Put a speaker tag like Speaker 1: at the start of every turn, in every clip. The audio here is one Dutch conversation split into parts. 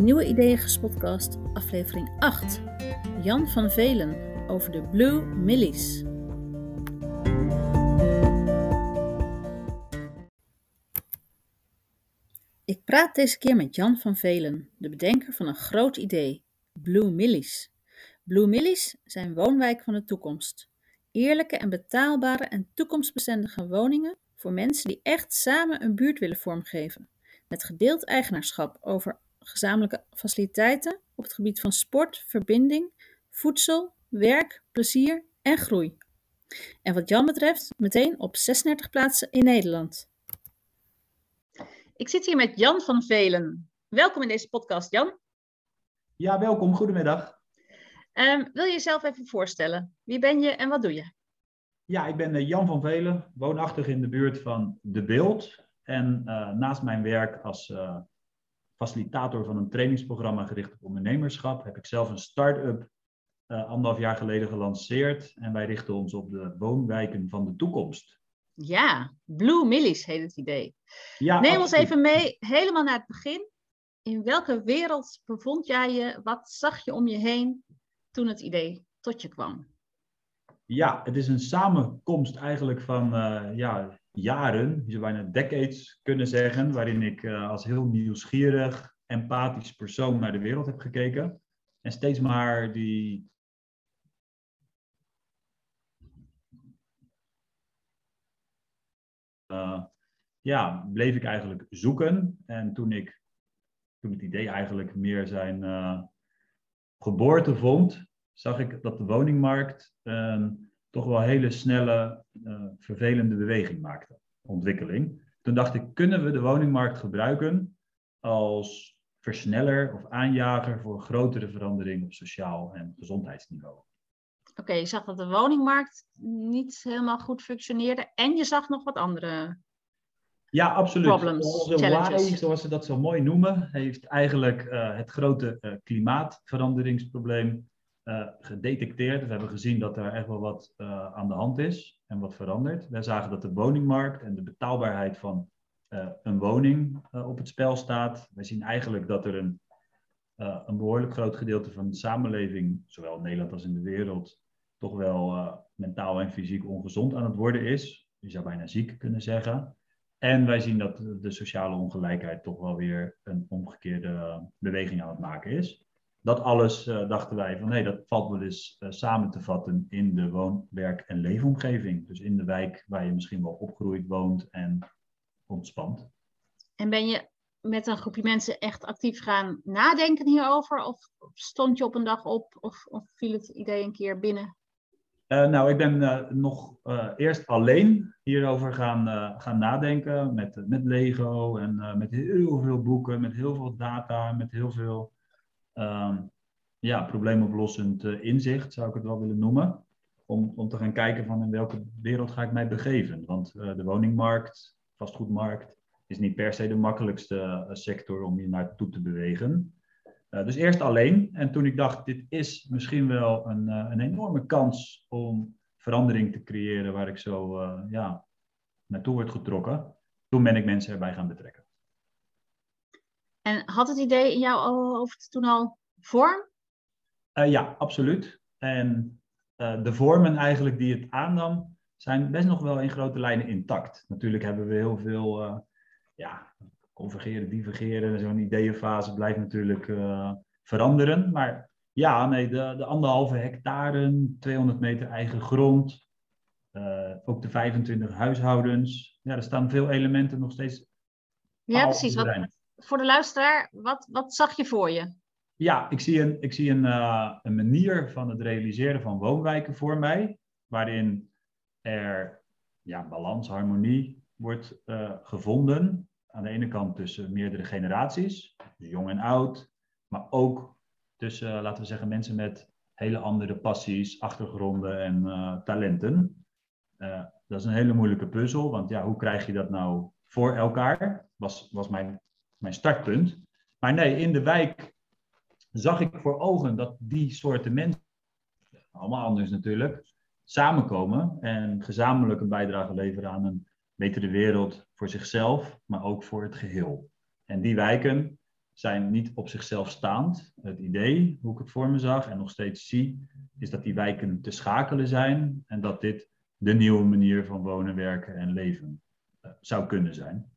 Speaker 1: Nieuwe Ideeën Gespotcast, aflevering 8. Jan van Velen over de Blue Millies. Ik praat deze keer met Jan van Velen, de bedenker van een groot idee, Blue Millies. Blue Millies zijn woonwijken van de toekomst. Eerlijke en betaalbare en toekomstbestendige woningen voor mensen die echt samen een buurt willen vormgeven. Met gedeeld eigenaarschap over gezamenlijke faciliteiten op het gebied van sport, verbinding, voedsel, werk, plezier en groei. En wat Jan betreft, meteen op 36 plaatsen in Nederland. Ik zit hier met Jan van Velen. Welkom in deze podcast, Jan.
Speaker 2: Ja, welkom. Goedemiddag.
Speaker 1: Um, wil je jezelf even voorstellen? Wie ben je en wat doe je?
Speaker 2: Ja, ik ben eh, Jan van Velen, woonachtig in de buurt van De Beeld. En uh, naast mijn werk als uh, facilitator van een trainingsprogramma gericht op ondernemerschap, heb ik zelf een start-up uh, anderhalf jaar geleden gelanceerd. En wij richten ons op de woonwijken van de toekomst.
Speaker 1: Ja, Blue Millies heet het idee. Ja, Neem ons even mee, helemaal naar het begin. In welke wereld bevond jij je? Wat zag je om je heen toen het idee tot je kwam?
Speaker 2: Ja, het is een samenkomst eigenlijk van uh, ja, jaren, je zou bijna decades kunnen zeggen, waarin ik uh, als heel nieuwsgierig, empathisch persoon naar de wereld heb gekeken. En steeds maar die. Uh, ja, bleef ik eigenlijk zoeken. En toen ik, toen het idee eigenlijk meer zijn uh, geboorte vond, zag ik dat de woningmarkt toch wel hele snelle, uh, vervelende beweging maakte, ontwikkeling. Toen dacht ik, kunnen we de woningmarkt gebruiken als versneller of aanjager voor grotere verandering op sociaal en gezondheidsniveau?
Speaker 1: Oké, okay, je zag dat de woningmarkt niet helemaal goed functioneerde en je zag nog wat andere
Speaker 2: ja, absoluut. Problems, Onze zoals ze dat zo mooi noemen, heeft eigenlijk uh, het grote uh, klimaatveranderingsprobleem uh, gedetecteerd. We hebben gezien dat er echt wel wat uh, aan de hand is en wat verandert. Wij zagen dat de woningmarkt en de betaalbaarheid van uh, een woning op het spel staat. Wij zien eigenlijk dat er een, een behoorlijk groot gedeelte van de samenleving, zowel in Nederland als in de wereld, toch wel mentaal en fysiek ongezond aan het worden is. Je zou bijna ziek kunnen zeggen. En wij zien dat de sociale ongelijkheid toch wel weer een omgekeerde beweging aan het maken is dat alles uh, dachten wij van nee, dat valt wel eens uh, samen te vatten in de woon-, werk- en leefomgeving. Dus in de wijk waar je misschien wel opgroeit, woont en ontspant.
Speaker 1: En ben je met een groepje mensen echt actief gaan nadenken hierover? Of stond je op een dag op of, of viel het idee een keer binnen?
Speaker 2: Uh, nou, ik ben nog eerst alleen hierover gaan, gaan nadenken met, met Lego en met heel veel boeken, met heel veel data, met heel veel um, ja, probleemoplossend uh, inzicht, zou ik het wel willen noemen. Om, om te gaan kijken van in welke wereld ga ik mij begeven. Want uh, de woningmarkt, vastgoedmarkt, is niet per se de makkelijkste uh, sector om hier naartoe te bewegen. dus eerst alleen. En toen ik dacht, dit is misschien wel een, een enorme kans om verandering te creëren waar ik zo ja, naartoe word getrokken. Toen ben ik mensen erbij gaan betrekken.
Speaker 1: En had het idee in jouw hoofd toen al vorm?
Speaker 2: Uh, ja, absoluut. En uh, de vormen eigenlijk die het aannam, zijn best nog wel in grote lijnen intact. Natuurlijk hebben we heel veel, uh, ja, convergeren, divergeren. Zo'n ideeënfase blijft natuurlijk veranderen. Maar ja, nee, de, de anderhalve hectare, 200 meter eigen grond, ook de 25 huishoudens. Ja, er staan veel elementen nog steeds.
Speaker 1: Ja, precies. Wat, voor de luisteraar, wat, wat zag je voor je?
Speaker 2: Ja, ik zie, een, ik zie een, uh, een manier van het realiseren van woonwijken voor mij, waarin er ja, balans, harmonie wordt uh, gevonden. Aan de ene kant tussen meerdere generaties, dus jong en oud, maar ook tussen, uh, laten we zeggen, mensen met hele andere passies, achtergronden en talenten. dat is een hele moeilijke puzzel, want ja, hoe krijg je dat nou voor elkaar? Was, was mijn mijn startpunt. Maar nee, in de wijk zag ik voor ogen dat die soorten mensen, allemaal anders natuurlijk, samenkomen en gezamenlijk een bijdrage leveren aan een betere wereld voor zichzelf, maar ook voor het geheel. En die wijken zijn niet op zichzelf staand. Het idee, hoe ik het voor me zag en nog steeds zie, is dat die wijken te schakelen zijn en dat dit de nieuwe manier van wonen, werken en leven uh, zou kunnen zijn.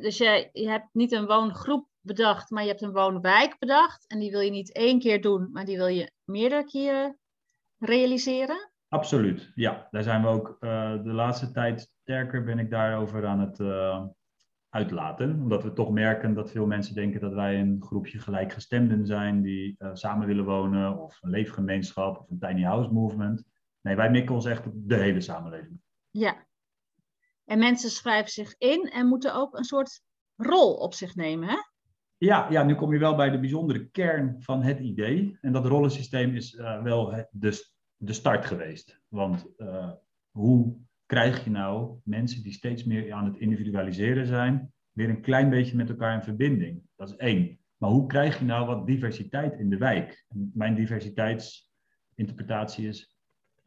Speaker 1: Dus je, je hebt niet een woongroep bedacht, maar je hebt een woonwijk bedacht. En die wil je niet één keer doen, maar die wil je meerdere keren realiseren?
Speaker 2: Absoluut, ja. Daar zijn we ook uh, de laatste tijd sterker ben ik daarover aan het uh, uitlaten. Omdat we toch merken dat veel mensen denken dat wij een groepje gelijkgestemden zijn die uh, samen willen wonen, of een leefgemeenschap, of een tiny house movement. Nee, wij mikken ons echt op de hele samenleving.
Speaker 1: Ja. En mensen schrijven zich in en moeten ook een soort rol op zich nemen, hè?
Speaker 2: Ja, ja, nu kom je wel bij de bijzondere kern van het idee. En dat rollensysteem is uh, wel de, de start geweest. Want uh, hoe krijg je nou mensen die steeds meer aan het individualiseren zijn, weer een klein beetje met elkaar in verbinding? Dat is één. Maar hoe krijg je nou wat diversiteit in de wijk? Mijn diversiteitsinterpretatie is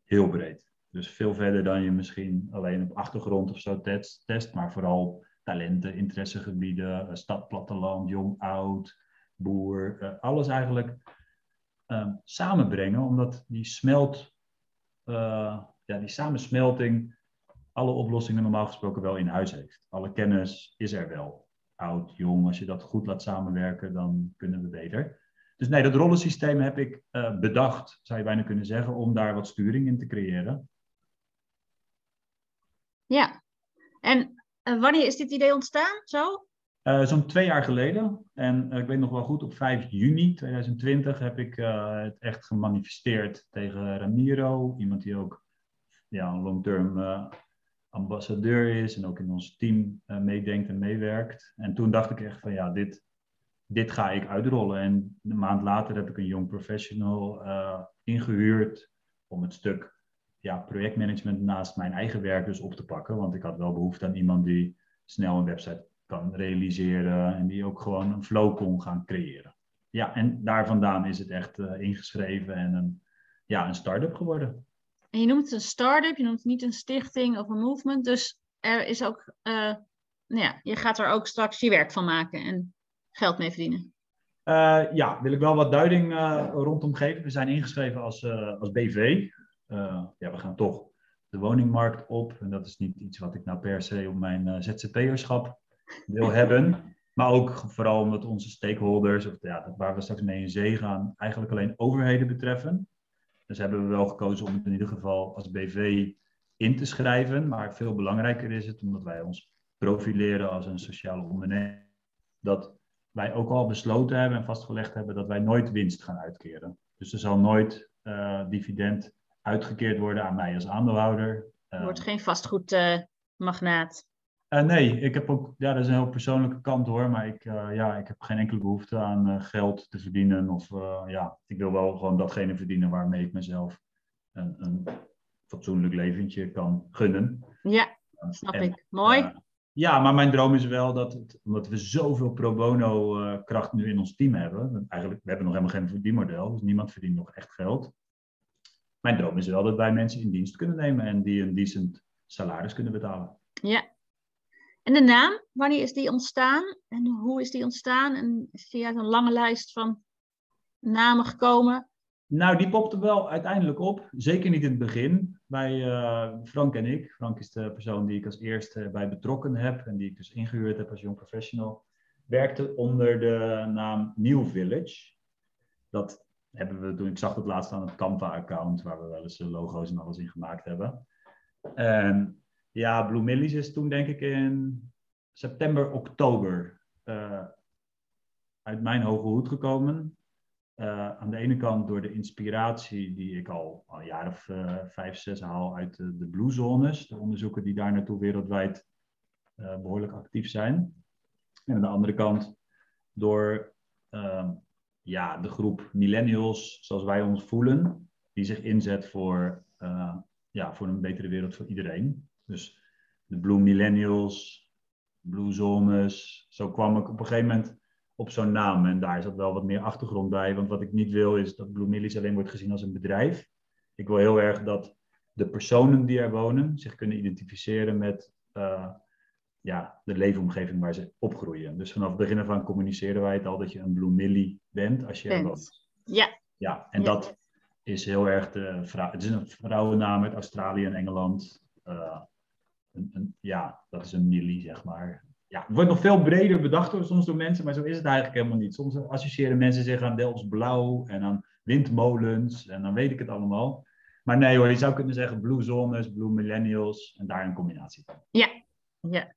Speaker 2: heel breed. Dus veel verder dan je misschien alleen op achtergrond of zo test, test maar vooral talenten, interessegebieden, eh, stad, platteland, jong, oud, boer, eh, alles eigenlijk uh, samenbrengen, omdat die smelt, uh, ja, die samensmelting alle oplossingen normaal gesproken wel in huis heeft. Alle kennis is er wel. Oud, jong, als je dat goed laat samenwerken, dan kunnen we beter. Dus nee, dat rollensysteem heb ik bedacht, zou je bijna kunnen zeggen, om daar wat sturing in te creëren.
Speaker 1: Ja, en uh, wanneer is dit idee ontstaan? Zo?
Speaker 2: Uh, Zo'n twee jaar geleden. En ik weet nog wel goed, op 5 juni 2020 heb ik het echt gemanifesteerd tegen Ramiro. Iemand die ook ja, een long-term ambassadeur is en ook in ons team meedenkt en meewerkt. En toen dacht ik echt van ja, dit, dit ga ik uitrollen. En een maand later heb ik een jong professional ingehuurd om het stuk ja, projectmanagement naast mijn eigen werk dus op te pakken. Want ik had wel behoefte aan iemand die snel een website kan realiseren en die ook gewoon een flow kon gaan creëren. Ja, en daar vandaan is het echt uh, ingeschreven en een, ja, een start-up geworden.
Speaker 1: En je noemt het een start-up, je noemt het niet een stichting of een movement. Dus er is ook, uh, nou ja, je gaat er ook straks je werk van maken en geld mee verdienen.
Speaker 2: Uh, ja, wil ik wel wat duiding uh, rondom geven. We zijn ingeschreven als, als BV. Ja, we gaan toch de woningmarkt op. En dat is niet iets wat ik nou per se op mijn ZZP'erschap wil hebben. Maar ook vooral omdat onze stakeholders, of ja, waar we straks mee in zee gaan, eigenlijk alleen overheden betreffen. Dus hebben we wel gekozen om het in ieder geval als BV in te schrijven. Maar veel belangrijker is het, omdat wij ons profileren als een sociale ondernemer, dat wij ook al besloten hebben en vastgelegd hebben dat wij nooit winst gaan uitkeren. Dus er zal nooit uh, dividend uitgekeerd worden aan mij als aandeelhouder.
Speaker 1: Er wordt geen vastgoedmagnaat.
Speaker 2: Uh, nee, ik heb ook, ja, dat is een heel persoonlijke kant hoor, maar ik, uh, ja, ik heb geen enkele behoefte aan uh, geld te verdienen. Of ja, ik wil wel gewoon datgene verdienen waarmee ik mezelf een, een fatsoenlijk leventje kan gunnen.
Speaker 1: Ja, snap en, ik. Mooi.
Speaker 2: ja, maar mijn droom is wel dat, het, omdat we zoveel pro bono kracht nu in ons team hebben. Eigenlijk, we hebben nog helemaal geen verdienmodel, dus niemand verdient nog echt geld. Mijn droom is wel dat wij mensen in dienst kunnen nemen en die een decent salaris kunnen betalen.
Speaker 1: Ja, en de naam, wanneer is die ontstaan en hoe is die ontstaan? En is die uit een lange lijst van namen gekomen?
Speaker 2: Nou, die popte wel uiteindelijk op. Zeker niet in het begin. Bij uh, Frank en ik. Frank is de persoon die ik als eerste bij betrokken heb en die ik dus ingehuurd heb als jong professional. Werkte onder de naam New Village. Dat hebben we toen ik zag het laatst aan het Canva-account, waar we wel eens logo's en alles in gemaakt hebben. En ja, Blue Millies is toen denk ik in september, oktober uh, uit mijn hoge hoed gekomen. Uh, aan de ene kant door de inspiratie die ik al, al een jaar of vijf, zes haal uit de, de Blue Zones. De onderzoeken die daar naartoe wereldwijd behoorlijk actief zijn. En aan de andere kant door ehm, ja, de groep millennials, zoals wij ons voelen, die zich inzet voor, ja, voor een betere wereld voor iedereen. Dus de Blue Millennials, Blue Zones. Zo kwam ik op een gegeven moment op zo'n naam. En daar zat wel wat meer achtergrond bij. Want wat ik niet wil is dat Blue Millies alleen wordt gezien als een bedrijf. Ik wil heel erg dat de personen die er wonen zich kunnen identificeren met uh, ja, de leefomgeving waar ze opgroeien. Dus vanaf het begin af aan communiceren wij het al dat je een Blue Millie bent als je woont.
Speaker 1: Ja.
Speaker 2: Ja, en dat is heel erg de vrouw. Het is een vrouwennaam uit Australië en Engeland. Uh, een, een, ja, dat is een Millie, zeg maar. Ja, het wordt nog veel breder bedacht door, soms door mensen, maar zo is het eigenlijk helemaal niet. Soms associëren mensen zich aan Delfts Blauw en aan windmolens en dan weet ik het allemaal. Maar nee hoor, je zou kunnen zeggen Blue Zones, Blue Millennials en daar een combinatie van.
Speaker 1: Ja, ja.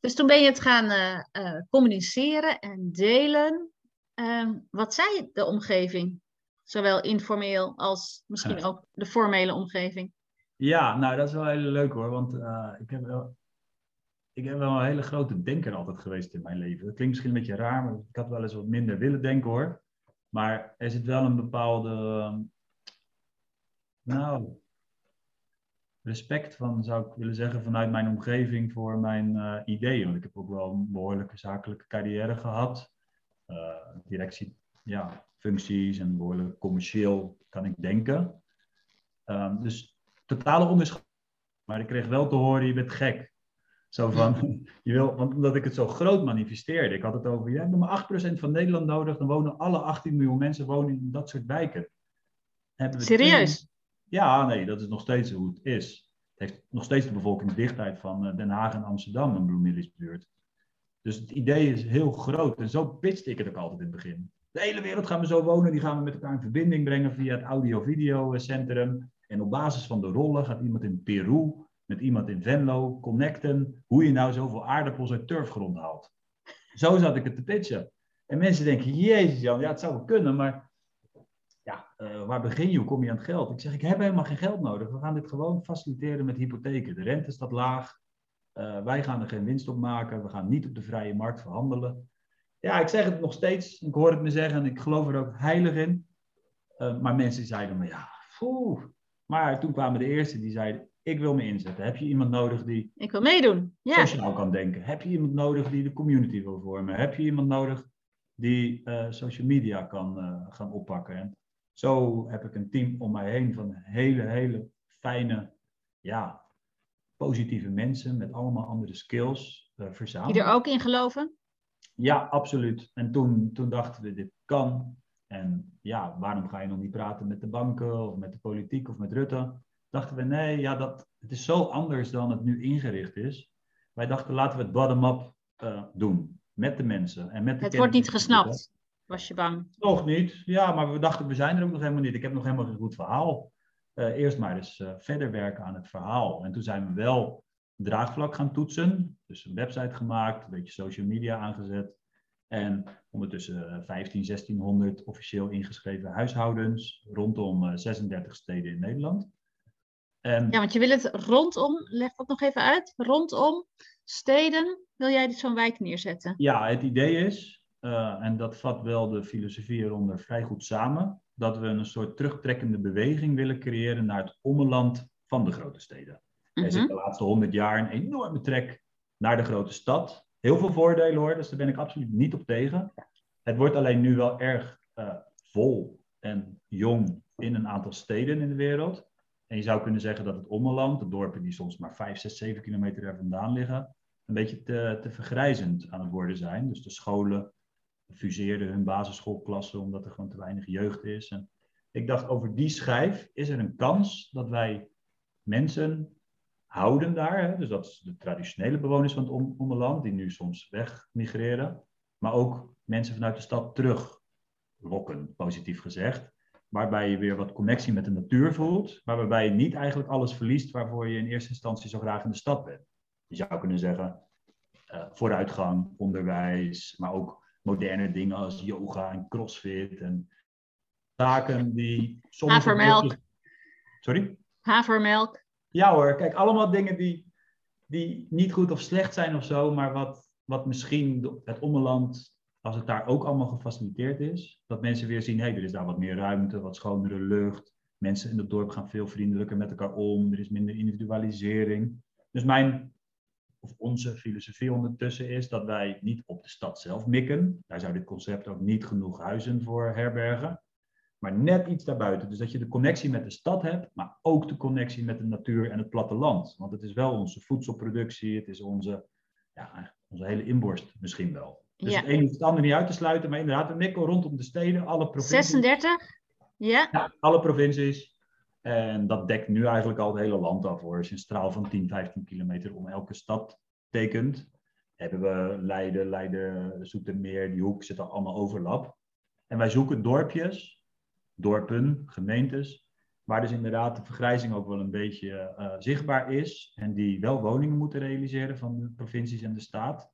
Speaker 1: Dus toen ben je het gaan uh, communiceren en delen. Uh, wat zei de omgeving? Zowel informeel als misschien ook de formele omgeving.
Speaker 2: Ja, nou dat is wel heel leuk hoor. Want uh, ik, heb wel, ik heb wel een hele grote denker altijd geweest in mijn leven. Dat klinkt misschien een beetje raar, maar ik had wel eens wat minder willen denken hoor. Maar er zit wel een bepaalde, nou, respect van, zou ik willen zeggen, vanuit mijn omgeving voor mijn uh, ideeën. Want ik heb ook wel een behoorlijke zakelijke carrière gehad. Uh, directie, ja, functies en behoorlijk commercieel kan ik denken. Um, dus totale onderschatting. Maar ik kreeg wel te horen, je bent gek. Zo van, je wil, want omdat ik het zo groot manifesteerde. Ik had het over, je hebt maar 8% van Nederland nodig. Dan wonen alle 18 miljoen mensen wonen in dat soort wijken.
Speaker 1: Serieus?
Speaker 2: Ja, nee, dat is nog steeds hoe het is. Het heeft nog steeds de bevolkingsdichtheid van eh, Den Haag en Amsterdam, een bloemilliesbuurt. Dus het idee is heel groot. En zo pitchte ik het ook altijd in het begin. De hele wereld gaan we zo wonen. Die gaan we met elkaar in verbinding brengen via het audio-video centrum. En op basis van de rollen gaat iemand in Peru met iemand in Venlo connecten. Hoe je nou zoveel aardappels uit turfgrond haalt. Zo zat ik het te pitchen. En mensen denken, jezus Jan, ja het zou wel kunnen, maar uh, waar begin je? Hoe kom je aan het geld? Ik zeg, ik heb helemaal geen geld nodig. We gaan dit gewoon faciliteren met hypotheken. De rente staat laag. Uh, wij gaan er geen winst op maken. We gaan niet op de vrije markt verhandelen. Ja, ik zeg het nog steeds. Ik hoor het me zeggen en ik geloof er ook heilig in. Uh, maar mensen zeiden me, ja. Maar toen kwamen de eerste die zeiden, ik wil me inzetten. Heb je iemand nodig die...
Speaker 1: Ik wil meedoen, ja.
Speaker 2: Sociaal kan denken. Heb je iemand nodig die de community wil vormen? Heb je iemand nodig die social media kan gaan oppakken? En zo heb ik een team om mij heen van hele, hele fijne, ja, positieve mensen met allemaal andere skills uh, verzameld.
Speaker 1: Die er ook in geloven?
Speaker 2: Ja, absoluut. En toen, toen dachten we, dit kan. En ja, waarom ga je nog niet praten met de banken of met de politiek of met Rutte? Dachten we, nee, ja, dat, het is zo anders dan het nu ingericht is. Wij dachten, laten we het bottom-up uh, doen. Met de mensen. En met de
Speaker 1: het wordt niet gesnapt. Was je bang?
Speaker 2: Nog niet. Ja, maar we dachten, we zijn er ook nog helemaal niet. Ik heb nog helemaal geen goed verhaal. Uh, eerst maar eens uh, verder werken aan het verhaal. En toen zijn we wel draagvlak gaan toetsen. Dus een website gemaakt, een beetje social media aangezet. En ondertussen 15, eh, 1600 officieel ingeschreven huishoudens rondom 36 steden in Nederland.
Speaker 1: En... Ja, want je wil het rondom, leg dat nog even uit, rondom steden wil jij zo'n wijk neerzetten?
Speaker 2: Ja, het idee is, uh, en dat vat wel de filosofie eronder vrij goed samen, dat we een soort terugtrekkende beweging willen creëren naar het ommeland van de grote steden. Er mm zit de laatste honderd jaar een enorme trek naar de grote stad. Heel veel voordelen hoor, dus daar ben ik absoluut niet op tegen. Het wordt alleen nu wel erg uh, vol en jong in een aantal steden in de wereld. En je zou kunnen zeggen dat het ommeland, de dorpen die soms maar 5, 6, 7 kilometer er vandaan liggen, een beetje te, te vergrijzend aan het worden zijn. Dus de scholen fuseerden hun basisschoolklassen omdat er gewoon te weinig jeugd is. En ik dacht, over die schijf is er een kans dat wij mensen houden daar. Hè? Dus dat is de traditionele bewoners van het onderland, die nu soms wegmigreren. Maar ook mensen vanuit de stad teruglokken, positief gezegd. Waarbij je weer wat connectie met de natuur voelt. Maar waarbij je niet eigenlijk alles verliest waarvoor je in eerste instantie zo graag in de stad bent. Je zou kunnen zeggen, uh, vooruitgang, onderwijs, maar ook moderne dingen als yoga en crossfit en zaken die
Speaker 1: soms. Havermelk.
Speaker 2: Sorry?
Speaker 1: Havermelk.
Speaker 2: Ja hoor, kijk, allemaal dingen die, die niet goed of slecht zijn of zo, maar wat, wat misschien het ommeland, als het daar ook allemaal gefaciliteerd is, dat mensen weer zien, hé, hey, er is daar wat meer ruimte, wat schonere lucht. Mensen in het dorp gaan veel vriendelijker met elkaar om, er is minder individualisering. Dus mijn of onze filosofie ondertussen is dat wij niet op de stad zelf mikken. Daar zou dit concept ook niet genoeg huizen voor herbergen. Maar net iets daarbuiten. Dus dat je de connectie met de stad hebt, maar ook de connectie met de natuur en het platteland. Want het is wel onze voedselproductie, het is onze ja, onze hele inborst misschien wel. Dus het een hoeft het ander niet uit te sluiten, maar inderdaad een nikkel rondom de steden, alle provincies.
Speaker 1: 36? Ja.
Speaker 2: ja. alle provincies. En dat dekt nu eigenlijk al het hele land af hoor. Als je een straal van 10, 15 kilometer om elke stad tekent, hebben we Leiden, Leiden, Zoetermeer, die hoek zit al allemaal overlap. En wij zoeken dorpjes, dorpen, gemeentes, waar dus inderdaad de vergrijzing ook wel een beetje uh, zichtbaar is. En die wel woningen moeten realiseren van de provincies en de staat.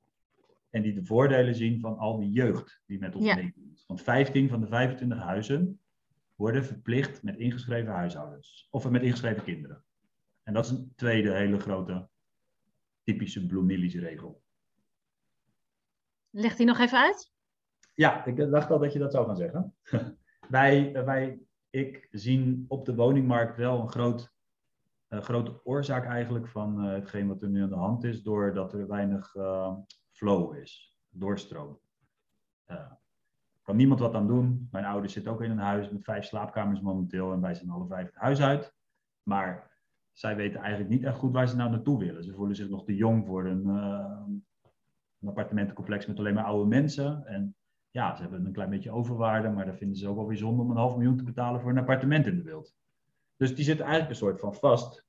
Speaker 2: En die de voordelen zien van al die jeugd die met ons ja. meekomt. Want 15 van de 25 huizen worden verplicht met ingeschreven huishoudens. Of met ingeschreven kinderen. En dat is een tweede hele grote typische Bloemillies regel.
Speaker 1: Legt hij nog even uit?
Speaker 2: Ja, ik dacht al dat je dat zou gaan zeggen. wij, wij, ik zien op de woningmarkt wel een groot, grote oorzaak eigenlijk van uh, hetgeen wat er nu aan de hand is, doordat er weinig uh, flow is, doorstroom. Uh, kan niemand wat aan doen. Mijn ouders zitten ook in een huis met vijf slaapkamers momenteel en wij zijn alle vijf het huis uit. Maar zij weten eigenlijk niet echt goed waar ze nou naartoe willen. Ze voelen zich nog te jong voor een, uh, een appartementencomplex met alleen maar oude mensen. En ja, ze hebben een klein beetje overwaarde, maar dan vinden ze ook wel bijzonder om een half miljoen te betalen voor een appartement in de wild. Dus die zitten eigenlijk een soort van vast.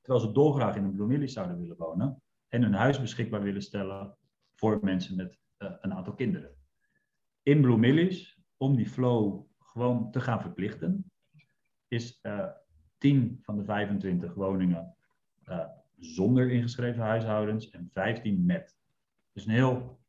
Speaker 2: Terwijl ze dolgraag in een Bloemillie zouden willen wonen en hun huis beschikbaar willen stellen voor mensen met uh, een aantal kinderen. In Bloemillies, om die flow gewoon te gaan verplichten, is uh, 10 van de 25 woningen uh, zonder ingeschreven huishoudens en 15 met. Dus een heel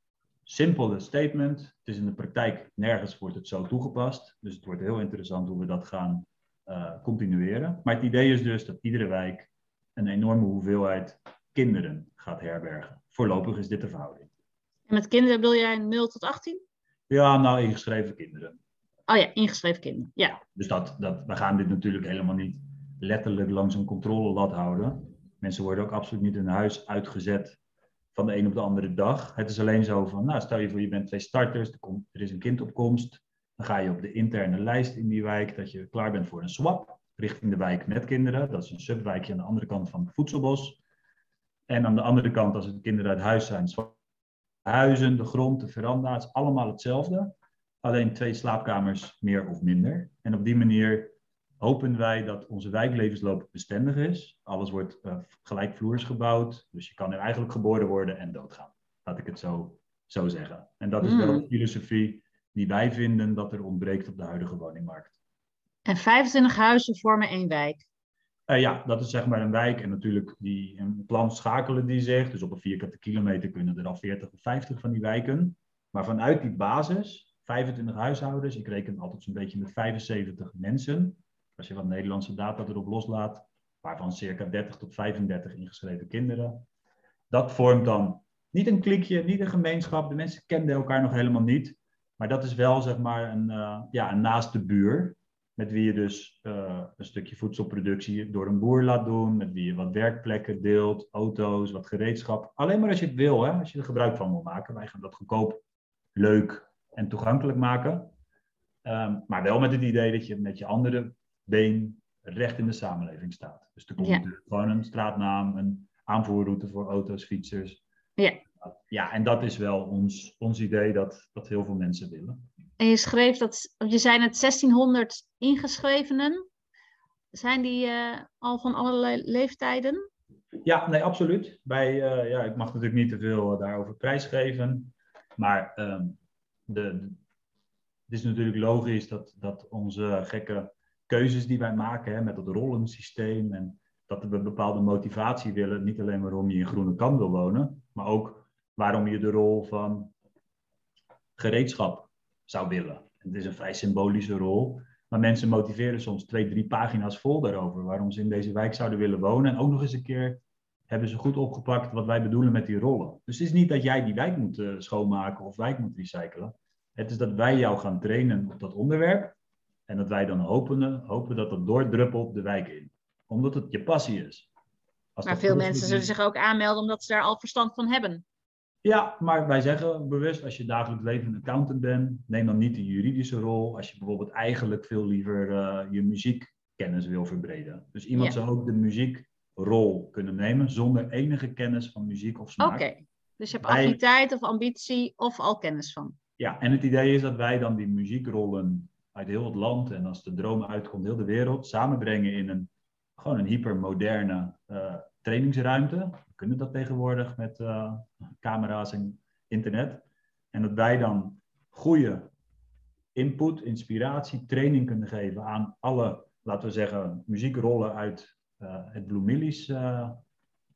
Speaker 2: simpele statement. Het is in de praktijk nergens wordt het zo toegepast. Dus het wordt heel interessant hoe we dat gaan uh, continueren. Maar het idee is dus dat iedere wijk een enorme hoeveelheid kinderen gaat herbergen. Voorlopig is dit de verhouding.
Speaker 1: En met kinderen bedoel jij 0 tot 18?
Speaker 2: Ja, nou ingeschreven kinderen.
Speaker 1: Oh ja, ingeschreven kinderen. Ja.
Speaker 2: Dus dat, dat, we gaan dit natuurlijk helemaal niet letterlijk langs een controlelat houden. Mensen worden ook absoluut niet in huis uitgezet van de een op de andere dag. Het is alleen zo van, nou stel je voor je bent twee starters, er, komt, er is een kindopkomst. Dan ga je op de interne lijst in die wijk dat je klaar bent voor een swap richting de wijk met kinderen. Dat is een subwijkje aan de andere kant van het voedselbos. En aan de andere kant, als het kinderen uit huis zijn, huizen, de grond, de veranda, het is allemaal hetzelfde. Alleen twee slaapkamers meer of minder. En op die manier hopen wij dat onze wijklevensloop bestendig is. Alles wordt uh, gelijkvloers gebouwd, dus je kan er eigenlijk geboren worden en doodgaan. Laat ik het zo, zo zeggen. En dat is wel mm. de filosofie die wij vinden dat er ontbreekt op de huidige woningmarkt.
Speaker 1: En 25 huizen vormen één wijk?
Speaker 2: Uh, ja, dat is zeg maar een wijk. En natuurlijk, die, een plan schakelen die zich. Dus op een vierkante kilometer kunnen er al 40 of 50 van die wijken. Maar vanuit die basis, 25 huishoudens, ik reken altijd zo'n beetje met 75 mensen. Als je wat Nederlandse data erop loslaat, waarvan circa 30 tot 35 ingeschreven kinderen. Dat vormt dan niet een klikje, niet een gemeenschap. De mensen kenden elkaar nog helemaal niet. Maar dat is wel zeg maar een, uh, ja, een naaste buur. Met wie je dus uh, een stukje voedselproductie door een boer laat doen. Met wie je wat werkplekken deelt, auto's, wat gereedschap. Alleen maar als je het wil, hè, als je er gebruik van wil maken. Wij gaan dat goedkoop, leuk en toegankelijk maken. Um, maar wel met het idee dat je met je andere been recht in de samenleving staat. Dus er komt ja. gewoon een straatnaam, een aanvoerroute voor auto's, fietsers.
Speaker 1: Ja.
Speaker 2: Ja, en dat is wel ons, ons idee dat, dat heel veel mensen willen.
Speaker 1: En je schreef dat, je zijn het 1600 ingeschrevenen. Zijn die uh, al van allerlei leeftijden?
Speaker 2: Ja, nee, absoluut. Bij, uh, ja, ik mag natuurlijk niet te veel daarover prijsgeven. Maar um, de, het is natuurlijk logisch dat, dat onze gekke keuzes die wij maken hè, met het rollensysteem en dat we bepaalde motivatie willen. Niet alleen waarom je in Groene Kam wil wonen, maar ook waarom je de rol van gereedschap zou willen. Het is een vrij symbolische rol, maar mensen motiveren soms twee, drie pagina's vol daarover waarom ze in deze wijk zouden willen wonen. En ook nog eens een keer hebben ze goed opgepakt wat wij bedoelen met die rollen. Dus het is niet dat jij die wijk moet uh, schoonmaken of wijk moet recyclen. Het is dat wij jou gaan trainen op dat onderwerp. En dat wij dan hopen, hopen dat dat doordruppelt de wijk in. Omdat het je passie is.
Speaker 1: Als maar veel mensen zullen zich ook aanmelden omdat ze daar al verstand van hebben.
Speaker 2: Ja, maar wij zeggen bewust, als je dagelijks levend accountant bent, neem dan niet de juridische rol. Als je bijvoorbeeld eigenlijk veel liever uh, je muziekkennis wil verbreden. Dus iemand zou ook de muziekrol kunnen nemen zonder enige kennis van muziek of smaak.
Speaker 1: Oké. Dus je hebt affiniteit of ambitie of al kennis van.
Speaker 2: Ja, en het idee is dat wij dan die muziekrollen uit heel het land en als de droom uitkomt, heel de wereld samenbrengen in een gewoon een hypermoderne uh, trainingsruimte. Kunnen dat tegenwoordig met uh, camera's en internet. En dat wij dan goede input, inspiratie, training kunnen geven aan alle, laten we zeggen, muziekrollen uit uh, het Blue Millies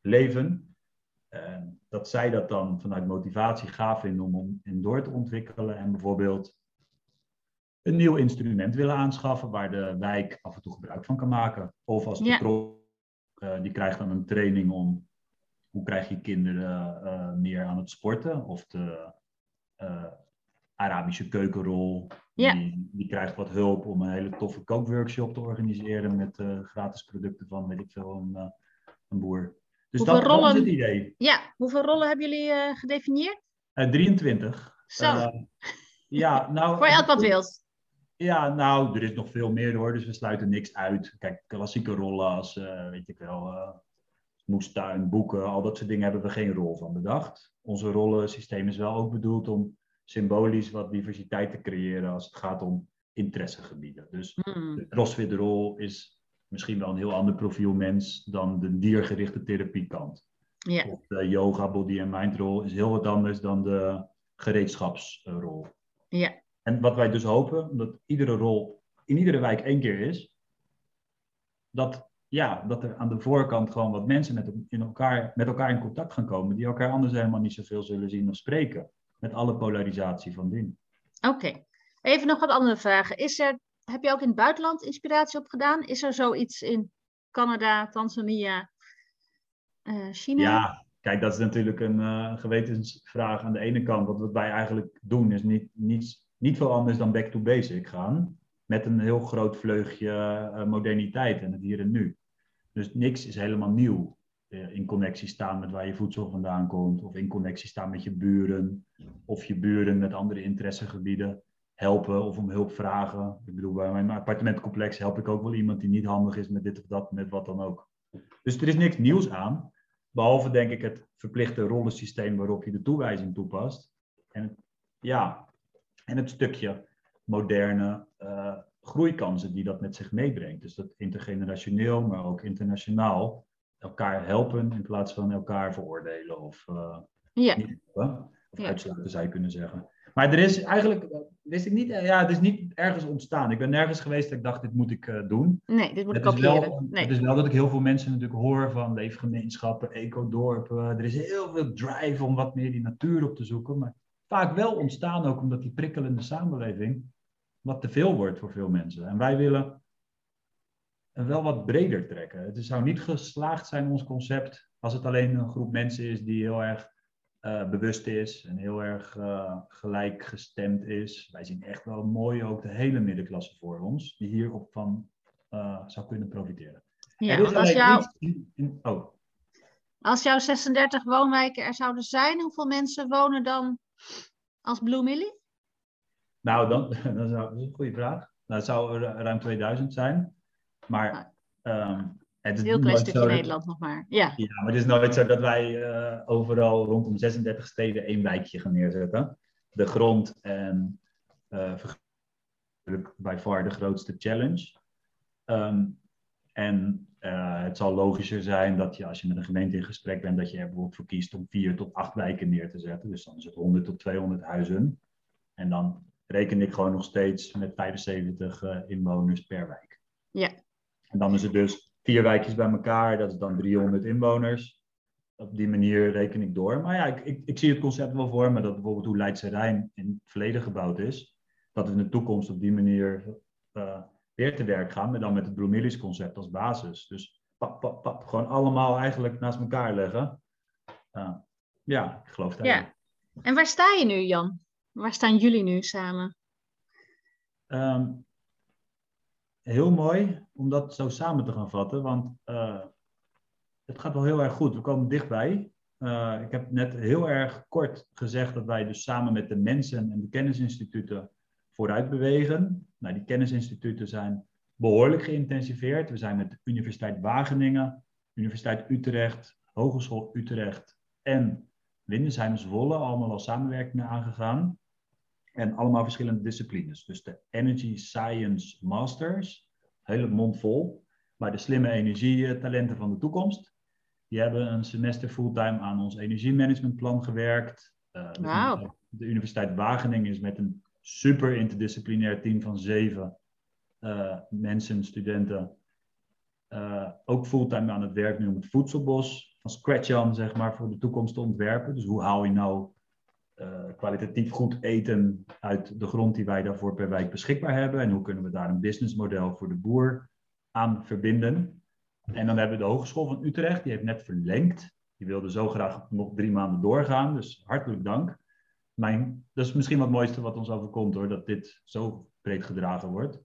Speaker 2: leven. dat zij dat dan vanuit motivatie gaaf vinden om, om in door te ontwikkelen en bijvoorbeeld een nieuw instrument willen aanschaffen waar de wijk af en toe gebruik van kan maken. Of als de ja. uh, die krijgt dan een training om hoe krijg je kinderen uh, meer aan het sporten. Of de uh, Arabische keukenrol, ja. die, die, krijgt wat hulp om een hele toffe kookworkshop te organiseren met gratis producten van, weet ik veel, een, een boer. Dus dat, rollen... is het idee.
Speaker 1: Ja, hoeveel rollen hebben jullie gedefinieerd?
Speaker 2: 23.
Speaker 1: Zo.
Speaker 2: ja, nou,
Speaker 1: Voor elk wat wilt.
Speaker 2: Ja, nou, er is nog veel meer hoor, dus we sluiten niks uit. Kijk, klassieke rollen als, uh, weet ik wel, moestuin, boeken, al dat soort dingen hebben we geen rol van bedacht. Onze rollensysteem is wel ook bedoeld om symbolisch wat diversiteit te creëren als het gaat om interessegebieden. Dus mm. de crossfit-rol is misschien wel een heel ander profiel mens dan de diergerichte therapiekant.
Speaker 1: Yeah.
Speaker 2: Of de yoga, body en mind rol is heel wat anders dan de gereedschapsrol.
Speaker 1: Ja.
Speaker 2: En wat wij dus hopen, omdat iedere rol in iedere wijk één keer is, dat, ja, dat er aan de voorkant gewoon wat mensen met, in elkaar, met elkaar in contact gaan komen, die elkaar anders helemaal niet zoveel zullen zien of spreken. Met alle polarisatie van dien.
Speaker 1: Oké. Even nog wat andere vragen. Is er, heb je ook in het buitenland inspiratie opgedaan? Is er zoiets in Canada, Tanzania, uh, China?
Speaker 2: Ja, kijk, dat is natuurlijk een uh, gewetensvraag aan de ene kant. Wat wij eigenlijk doen is niet, niets niet veel anders dan back to basic gaan. Met een heel groot vleugje uh, moderniteit en het hier en nu. Dus niks is helemaal nieuw. Uh, in connectie staan met waar je voedsel vandaan komt. Of in connectie staan met je buren. Of je buren met andere interessegebieden helpen of om hulp vragen. Ik bedoel, bij mijn appartementcomplex help ik ook wel iemand die niet handig is met dit of dat, met wat dan ook. Dus er is niks nieuws aan. Behalve denk ik het verplichte rollensysteem waarop je de toewijzing toepast. En ja, en het stukje moderne uh, groeikansen die dat met zich meebrengt. Dus dat intergenerationeel, maar ook internationaal elkaar helpen in plaats van elkaar veroordelen of, uh,
Speaker 1: ja.
Speaker 2: niet, of ja. uitsluiten, zou je kunnen zeggen. Maar er is eigenlijk, eh, wist ik niet, ja, het is niet ergens ontstaan. Ik ben nergens geweest dat ik dacht, dit moet ik uh, doen.
Speaker 1: Nee, dit moet ik kopiëren.
Speaker 2: Wel, nee. Het is wel dat ik heel veel mensen natuurlijk hoor van leefgemeenschappen, ecodorpen. Er is heel veel drive om wat meer die natuur op te zoeken. Maar vaak wel ontstaan ook omdat die prikkelende samenleving wat te veel wordt voor veel mensen. En wij willen wel wat breder trekken. Het zou niet geslaagd zijn, ons concept, als het alleen een groep mensen is die heel erg uh, bewust is en heel erg uh, gelijkgestemd is. Wij zien echt wel mooi ook de hele middenklasse voor ons, die hierop van uh, zou kunnen profiteren.
Speaker 1: Ja, want als, jou, in, oh. als jouw 36 woonwijken er zouden zijn, hoeveel mensen wonen dan als Blue Millie?
Speaker 2: Nou, dan, dan zou, dat is een goede vraag. Nou, het zou ruim 2000 zijn. Maar um,
Speaker 1: het is een heel klein stukje Nederland nog maar. Ja.
Speaker 2: ja, maar het is nooit zo dat wij uh, overal rondom 36 steden één wijkje gaan neerzetten. De grond en uh, by far de grootste challenge. Um, en uh, het zal logischer zijn dat je als je met een gemeente in gesprek bent, dat je er bijvoorbeeld voor kiest om vier tot acht wijken neer te zetten. Dus dan is het 100 tot 200 huizen. En dan reken ik gewoon nog steeds met 75 uh, inwoners per wijk.
Speaker 1: Ja.
Speaker 2: En dan is het dus vier wijkjes bij elkaar, dat is dan 300 inwoners. Op die manier reken ik door. Maar ja, ik, ik, ik zie het concept wel voor me dat bijvoorbeeld hoe Leidse Rijn in het verleden gebouwd is, dat we in de toekomst op die manier uh, weer te werk gaan, maar dan met het Blue concept als basis. Dus pap, pap, pap, gewoon allemaal eigenlijk naast elkaar leggen. Uh, ja, ik geloof dat.
Speaker 1: Ja. En waar sta je nu, Jan? Waar staan jullie nu samen?
Speaker 2: Um, heel mooi om dat zo samen te gaan vatten, want uh, het gaat wel heel erg goed. We komen dichtbij. Uh, ik heb net heel erg kort gezegd dat wij dus samen met de mensen en de kennisinstituten vooruit bewegen. Nou, die kennisinstituten zijn behoorlijk geïntensiveerd. We zijn met de Universiteit Wageningen, Universiteit Utrecht, Hogeschool Utrecht en Windesheim, Zwolle, allemaal al samenwerkingen aangegaan. En allemaal verschillende disciplines. Dus de Energy Science Masters, hele mond vol. Maar de slimme energietalenten van de toekomst. Die hebben een semester fulltime aan ons energiemanagementplan gewerkt. Uh, wow. de, Universiteit Wageningen is met een super interdisciplinair team van zeven uh, mensen, studenten, uh, ook fulltime aan het werk nu om het voedselbos van scratch aan, zeg maar, voor de toekomst te ontwerpen. Dus hoe haal je nou kwalitatief goed eten uit de grond die wij daarvoor per wijk beschikbaar hebben? En hoe kunnen we daar een businessmodel voor de boer aan verbinden? En dan hebben we de Hogeschool van Utrecht, die heeft net verlengd. Die wilde zo graag nog drie maanden doorgaan, dus hartelijk dank. Mijn, dat is misschien wat mooiste wat ons overkomt hoor, dat dit zo breed gedragen wordt.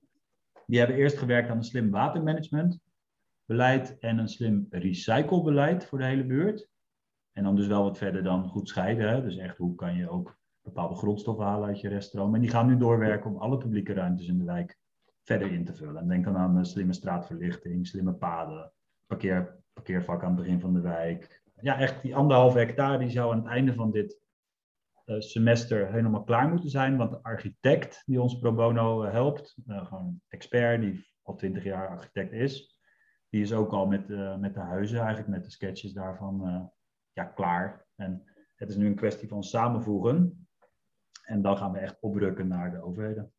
Speaker 2: Die hebben eerst gewerkt aan een slim watermanagementbeleid en een slim recyclebeleid voor de hele buurt. En dan dus wel wat verder dan goed scheiden. Hè? Dus echt hoe kan je ook bepaalde grondstoffen halen uit je reststroom. En die gaan nu doorwerken om alle publieke ruimtes in de wijk verder in te vullen. En denk dan aan de slimme straatverlichting, slimme paden, parkeer, parkeervak aan het begin van de wijk. Ja, echt die anderhalve hectare die zou aan het einde van dit uh, semester helemaal klaar moeten zijn. Want de architect die ons pro bono uh, helpt, uh, gewoon expert die al twintig jaar architect is, die is ook al met, met de huizen, eigenlijk met de sketches daarvan, ja, klaar. En het is nu een kwestie van samenvoegen. En dan gaan we echt oprukken naar de overheden.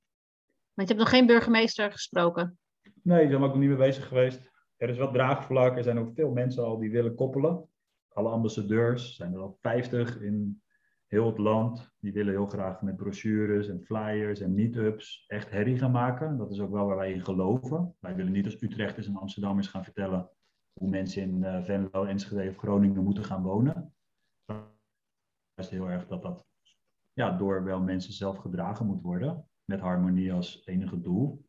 Speaker 1: Maar je hebt nog geen burgemeester gesproken?
Speaker 2: Nee, daar ben ik nog niet mee bezig geweest. Er is wat draagvlak. Er zijn ook veel mensen al die willen koppelen. Alle ambassadeurs, zijn er al 50 in heel het land. Die willen heel graag met brochures en flyers en meetups echt herrie gaan maken. Dat is ook wel waar wij in geloven. Wij willen niet als Utrechters en Amsterdammers gaan vertellen hoe mensen in uh, Venlo, Enschede of Groningen moeten gaan wonen. Het is heel erg dat dat ja, door wel mensen zelf gedragen moet worden. Met harmonie als enige doel.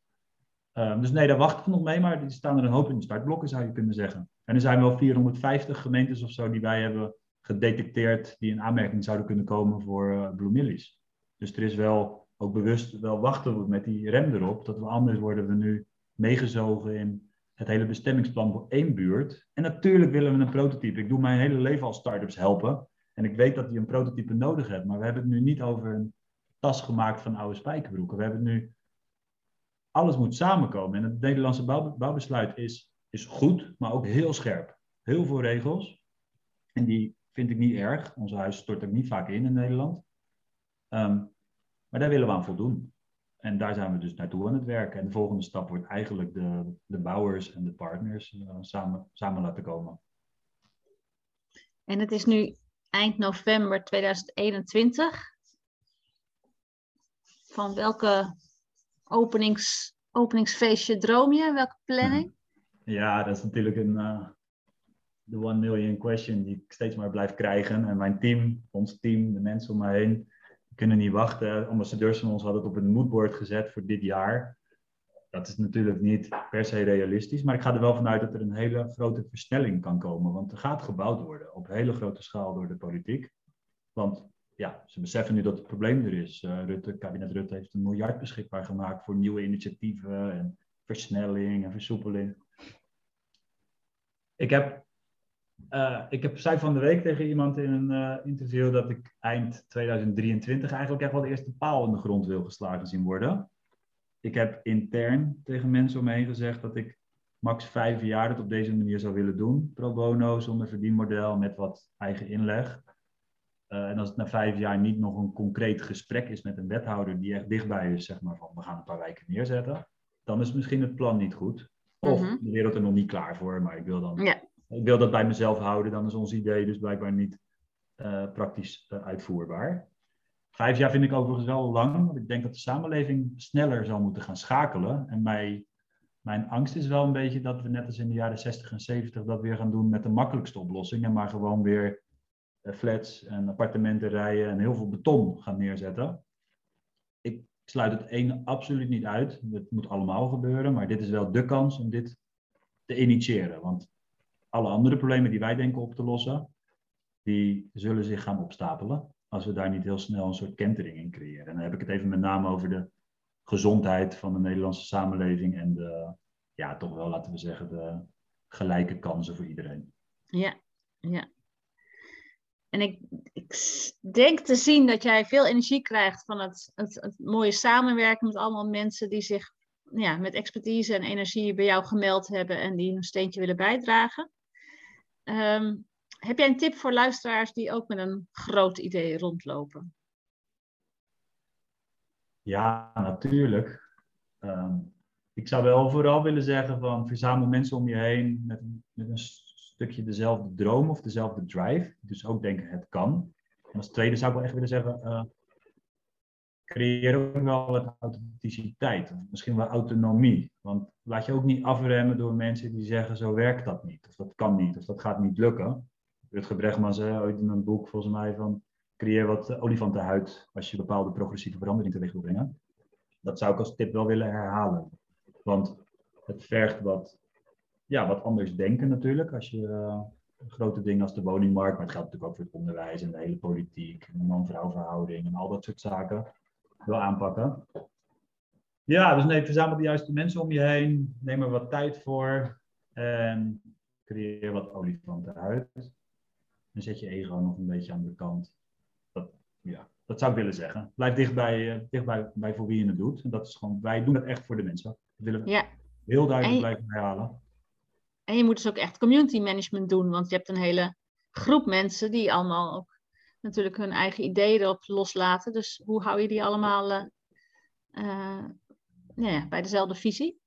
Speaker 2: Um, dus nee, daar wachten we nog mee, maar die staan er een hoop in de startblokken, zou je kunnen zeggen. En er zijn wel 450 gemeentes of zo die wij hebben gedetecteerd die in aanmerking zouden kunnen komen voor uh, Blue Millies. Dus er is wel ook bewust wel wachten we met die rem erop, dat we anders worden we nu meegezogen in het hele bestemmingsplan voor één buurt. En natuurlijk willen we een prototype. Ik doe mijn hele leven als startups helpen. En ik weet dat je een prototype nodig hebt, maar we hebben het nu niet over een tas gemaakt van oude spijkerbroeken. We hebben het nu, alles moet samenkomen. En het Nederlandse bouwbesluit is, is goed, maar ook heel scherp. Heel veel regels. En die vind ik niet erg. Onze huis stort ook niet vaak in in Nederland. Um, maar daar willen we aan voldoen. En daar zijn we dus naartoe aan het werken. En de volgende stap wordt eigenlijk de, de bouwers en de partners uh, samen, samen laten komen.
Speaker 1: En het is nu eind november 2021. Van welke openings, openingsfeestje droom je? Welke planning?
Speaker 2: Ja, dat is natuurlijk een, uh, de one million question die ik steeds maar blijf krijgen. En mijn team, ons team, de mensen om me heen, kunnen niet wachten. Ambassadeurs van ons hadden het op een moodboard gezet voor dit jaar. Dat is natuurlijk niet per se realistisch, maar ik ga er wel vanuit dat er een hele grote versnelling kan komen. Want er gaat gebouwd worden op hele grote schaal door de politiek. Want ja, ze beseffen nu dat het probleem er is. Uh, Rutte, kabinet Rutte heeft een miljard beschikbaar gemaakt voor nieuwe initiatieven en versnelling en versoepeling. Ik heb uh, ik heb, zei van de week tegen iemand in een uh, interview dat ik eind 2023 eigenlijk echt wel de eerste paal in de grond wil geslagen zien worden. Ik heb intern tegen mensen om me heen gezegd dat ik max vijf jaar het op deze manier zou willen doen. Pro bono, zonder verdienmodel, met wat eigen inleg. Uh, en als het na vijf jaar niet nog een concreet gesprek is met een wethouder die echt dichtbij is, zeg maar van we gaan een paar wijken neerzetten, dan is misschien het plan niet goed. Of mm -hmm. de wereld er nog niet klaar voor, maar ik wil dan ja ik wil dat bij mezelf houden, dan is ons idee dus blijkbaar niet uh, praktisch uh, uitvoerbaar. Vijf jaar vind ik overigens wel lang, want ik denk dat de samenleving sneller zal moeten gaan schakelen. En mij, mijn angst is wel een beetje dat we net als in de jaren 60 en 70 dat weer gaan doen met de makkelijkste oplossingen, maar gewoon weer uh, flats en appartementen rijden en heel veel beton gaan neerzetten. Ik sluit het ene absoluut niet uit. Het moet allemaal gebeuren, maar dit is wel de kans om dit te initiëren. Want alle andere problemen die wij denken op te lossen, die zullen zich gaan opstapelen als we daar niet heel snel een soort kentering in creëren. En dan heb ik het even met name over de gezondheid van de Nederlandse samenleving en de, ja, toch wel, laten we zeggen, de gelijke kansen voor iedereen.
Speaker 1: Ja, ja. En ik, ik denk te zien dat jij veel energie krijgt van het, het, het mooie samenwerken met allemaal mensen die zich ja, met expertise en energie bij jou gemeld hebben en die een steentje willen bijdragen. Ehm, heb jij een tip voor luisteraars die ook met een groot idee rondlopen?
Speaker 2: Ja, natuurlijk. Ehm, ik zou wel vooral willen zeggen van verzamel mensen om je heen met, met een stukje dezelfde droom of dezelfde drive. Dus ook denken het kan. En als tweede zou ik wel echt willen zeggen, uh, creëer ook wel wat authenticiteit. Of misschien wel autonomie. Want laat je ook niet afremmen door mensen die zeggen zo werkt dat niet. Of dat kan niet. Of dat gaat niet lukken. Rutger Bregman zei ooit in een boek volgens mij van creëer wat olifantenhuid als je bepaalde progressieve verandering teweeg wil brengen. Dat zou ik als tip wel willen herhalen. Want het vergt wat, ja, wat anders denken natuurlijk. Als je uh, grote dingen als de woningmarkt, maar het geldt natuurlijk ook voor het onderwijs en de hele politiek, en de man-vrouw verhouding en al dat soort zaken wil aanpakken. Ja, dus nee, verzamel de juiste mensen om je heen. Neem er wat tijd voor. En creëer wat olifanten uit. En zet je ego nog een beetje aan de kant. Dat, ja, dat zou ik willen zeggen. Blijf dichtbij, uh, dichtbij bij voor wie je het doet. En dat is gewoon, wij doen het echt voor de mensen. Dat willen we ja. heel duidelijk blijven herhalen.
Speaker 1: En je moet dus ook echt community management doen. Want je hebt een hele groep mensen die allemaal ook natuurlijk hun eigen ideeën erop loslaten. Dus hoe hou je die allemaal uh, uh, ja, bij dezelfde visie?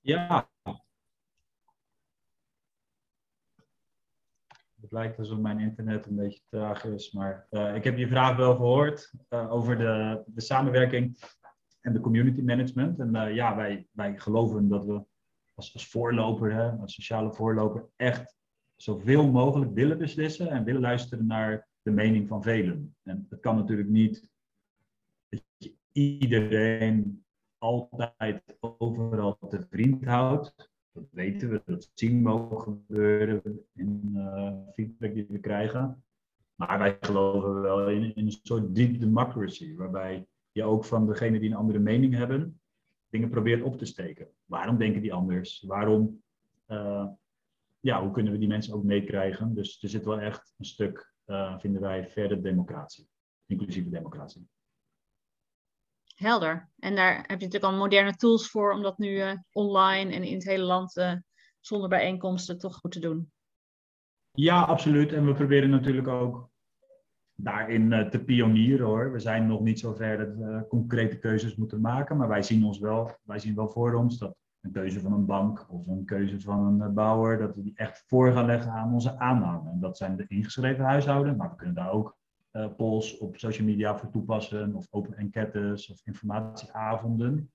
Speaker 2: Ja. Het lijkt alsof mijn internet een beetje traag is, maar uh, ik heb je vraag wel gehoord over de, de samenwerking en de community management. En ja, wij, wij geloven dat we als, als voorloper, als sociale voorloper, echt zoveel mogelijk willen beslissen en willen luisteren naar de mening van velen. En het kan natuurlijk niet dat je iedereen altijd overal te vriend houdt. Dat weten we, dat zien we ook gebeuren in uh, feedback die we krijgen. Maar wij geloven wel in, een soort deep democracy, waarbij je ook van degene die een andere mening hebben, dingen probeert op te steken. Waarom denken die anders? Waarom uh, ja, hoe kunnen we die mensen ook meekrijgen? Dus er zit wel echt een stuk, uh, vinden wij, verder democratie, inclusieve democratie.
Speaker 1: Helder. En daar heb je natuurlijk al moderne tools voor om dat nu uh, online en in het hele land uh, zonder bijeenkomsten toch goed te doen.
Speaker 2: Ja, absoluut. En we proberen natuurlijk ook daarin te pionieren hoor. We zijn nog niet zo ver dat we concrete keuzes moeten maken, maar wij zien ons wel, wij zien wel voor ons dat een keuze van een bank of een keuze van een eh, bouwer, dat we die echt voor gaan leggen aan onze aanname. En dat zijn de ingeschreven huishouden, maar we kunnen daar ook uh, polls op social media voor toepassen, of open enquêtes of informatieavonden.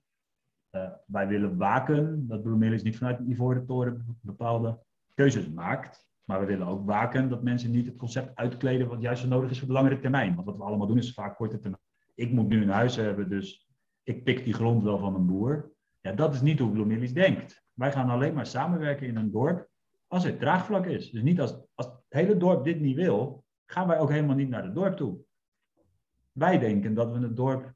Speaker 2: Uh, wij willen waken dat Bloemil niet vanuit de Ivoren Toren bepaalde keuzes maakt. Maar we willen ook waken dat mensen niet het concept uitkleden wat juist zo nodig is voor de langere termijn. Want wat we allemaal doen is vaak korte termijn. Ik moet nu een huis hebben, dus ik pik die grond wel van een boer. Ja, dat is niet hoe Bloemillies denkt. Wij gaan alleen maar samenwerken in een dorp als er draagvlak is. Dus niet als, als het hele dorp dit niet wil, gaan wij ook helemaal niet naar het dorp toe. Wij denken dat we het dorp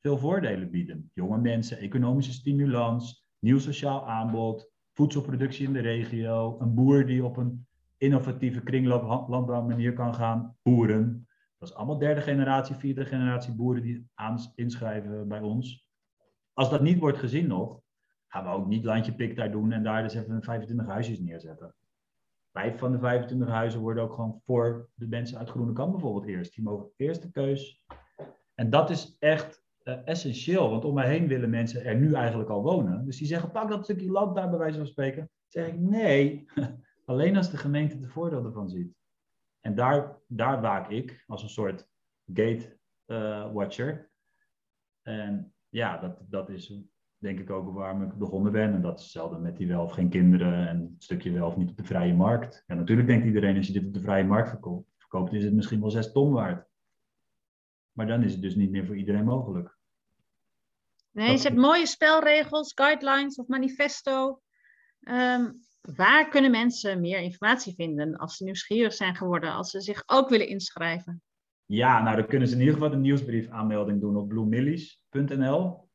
Speaker 2: veel voordelen bieden. Jonge mensen, economische stimulans, nieuw sociaal aanbod, voedselproductie in de regio, een boer die op een innovatieve kringlooplandbouwmanier kan gaan boeren. Dat is allemaal derde generatie, vierde generatie boeren die inschrijven bij ons. Als dat niet wordt gezien nog, gaan we ook niet landje pik daar doen en daar dus even 25 huisjes neerzetten. Vijf van de 25 huizen worden ook gewoon voor de mensen uit Groene Kamp bijvoorbeeld eerst. Die mogen eerst de keus. En dat is echt uh, essentieel, want om mij heen willen mensen er nu eigenlijk al wonen. Dus die zeggen, pak dat stukje land daar bij wijze van spreken. Zeg ik, nee, alleen als de gemeente de voordeel ervan ziet. En daar, daar waak ik als een soort gate uh, watcher. En ja, dat, dat is denk ik ook waarom ik begonnen ben. En dat is hetzelfde met die wel of geen kinderen en het stukje wel of niet op de vrije markt. Ja, natuurlijk denkt iedereen als je dit op de vrije markt verkoopt, verkoopt is het misschien wel zes ton waard. Maar dan is het dus niet meer voor iedereen mogelijk.
Speaker 1: Nee, je hebt mooie spelregels, guidelines of manifesto. Ehm, waar kunnen mensen meer informatie vinden als ze nieuwsgierig zijn geworden, als ze zich ook willen inschrijven?
Speaker 2: Ja, nou dan kunnen ze in ieder geval een nieuwsbrief aanmelding doen op bluemillies.nl.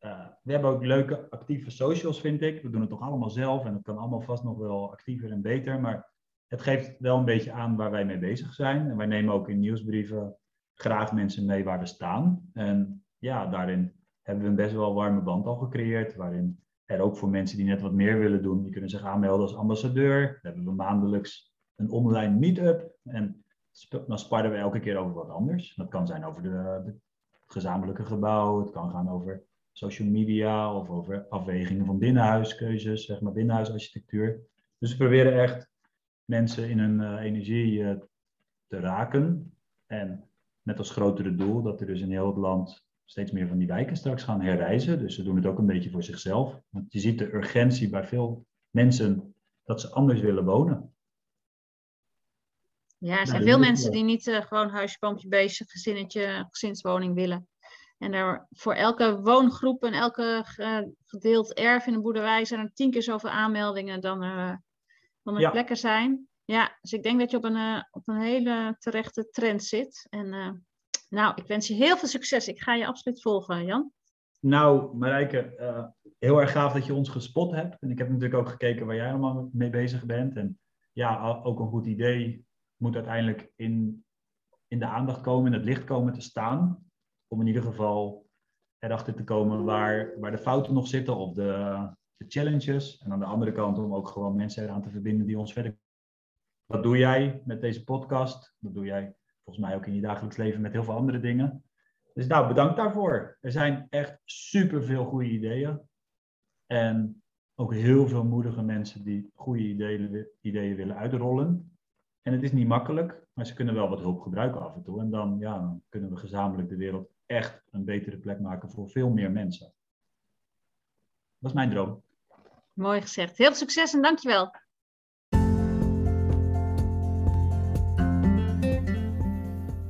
Speaker 2: Uh, we hebben ook leuke actieve socials, vind ik. We doen het toch allemaal zelf en het kan allemaal vast nog wel actiever en beter. Maar het geeft wel een beetje aan waar wij mee bezig zijn. En wij nemen ook in nieuwsbrieven graag mensen mee waar we staan. En ja, daarin hebben we een best wel warme band al gecreëerd, waarin er ook voor mensen die net wat meer willen doen, die kunnen zich aanmelden als ambassadeur. Dan hebben we maandelijks een online meet-up en dan sparren we elke keer over wat anders. Dat kan zijn over de, gezamenlijke gebouw, het kan gaan over social media of over afwegingen van binnenhuiskeuzes, zeg maar binnenhuisarchitectuur. Dus we proberen echt mensen in hun uh, energie uh, te raken. En met als grotere doel dat er dus in heel het land steeds meer van die wijken straks gaan herreizen. Dus ze doen het ook een beetje voor zichzelf. Want je ziet de urgentie bij veel mensen dat ze anders willen wonen.
Speaker 1: Ja, er zijn veel mensen die niet uh, gewoon huisje, boompje, beestje, gezinnetje, gezinswoning willen. En daar voor elke woongroep en elke gedeeld erf in een boerderij zijn er tien keer zoveel aanmeldingen dan er, dan er plekken zijn. Ja, dus ik denk dat je op een, op een hele terechte trend zit. En nou, ik wens je heel veel succes. Ik ga je absoluut volgen, Jan.
Speaker 2: Nou, Marijke, uh, heel erg gaaf dat je ons gespot hebt. En ik heb natuurlijk ook gekeken waar jij allemaal mee bezig bent. En ja, ook een goed idee moet uiteindelijk in, in de aandacht komen, in het licht komen te staan. Om in ieder geval erachter te komen waar, waar de fouten nog zitten of de, de challenges. En aan de andere kant om ook gewoon mensen eraan te verbinden die ons verder. Dat doe jij met deze podcast. Dat doe jij volgens mij ook in je dagelijks leven met heel veel andere dingen. Dus nou, bedankt daarvoor. Er zijn echt superveel goede ideeën. En ook heel veel moedige mensen die goede ideeën, ideeën willen uitrollen. En het is niet makkelijk, maar ze kunnen wel wat hulp gebruiken af en toe. En dan, ja, dan kunnen we gezamenlijk de wereld echt een betere plek maken voor veel meer mensen. Dat is mijn droom.
Speaker 1: Mooi gezegd. Heel veel succes en dankjewel.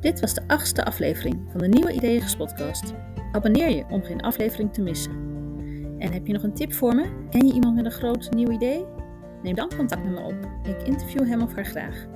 Speaker 1: Dit was de achtste aflevering van de Nieuwe Ideeën podcast. Abonneer je om geen aflevering te missen. En heb je nog een tip voor me? Ken je iemand met een groot nieuw idee? Neem dan contact met me op. Ik interview hem of haar graag.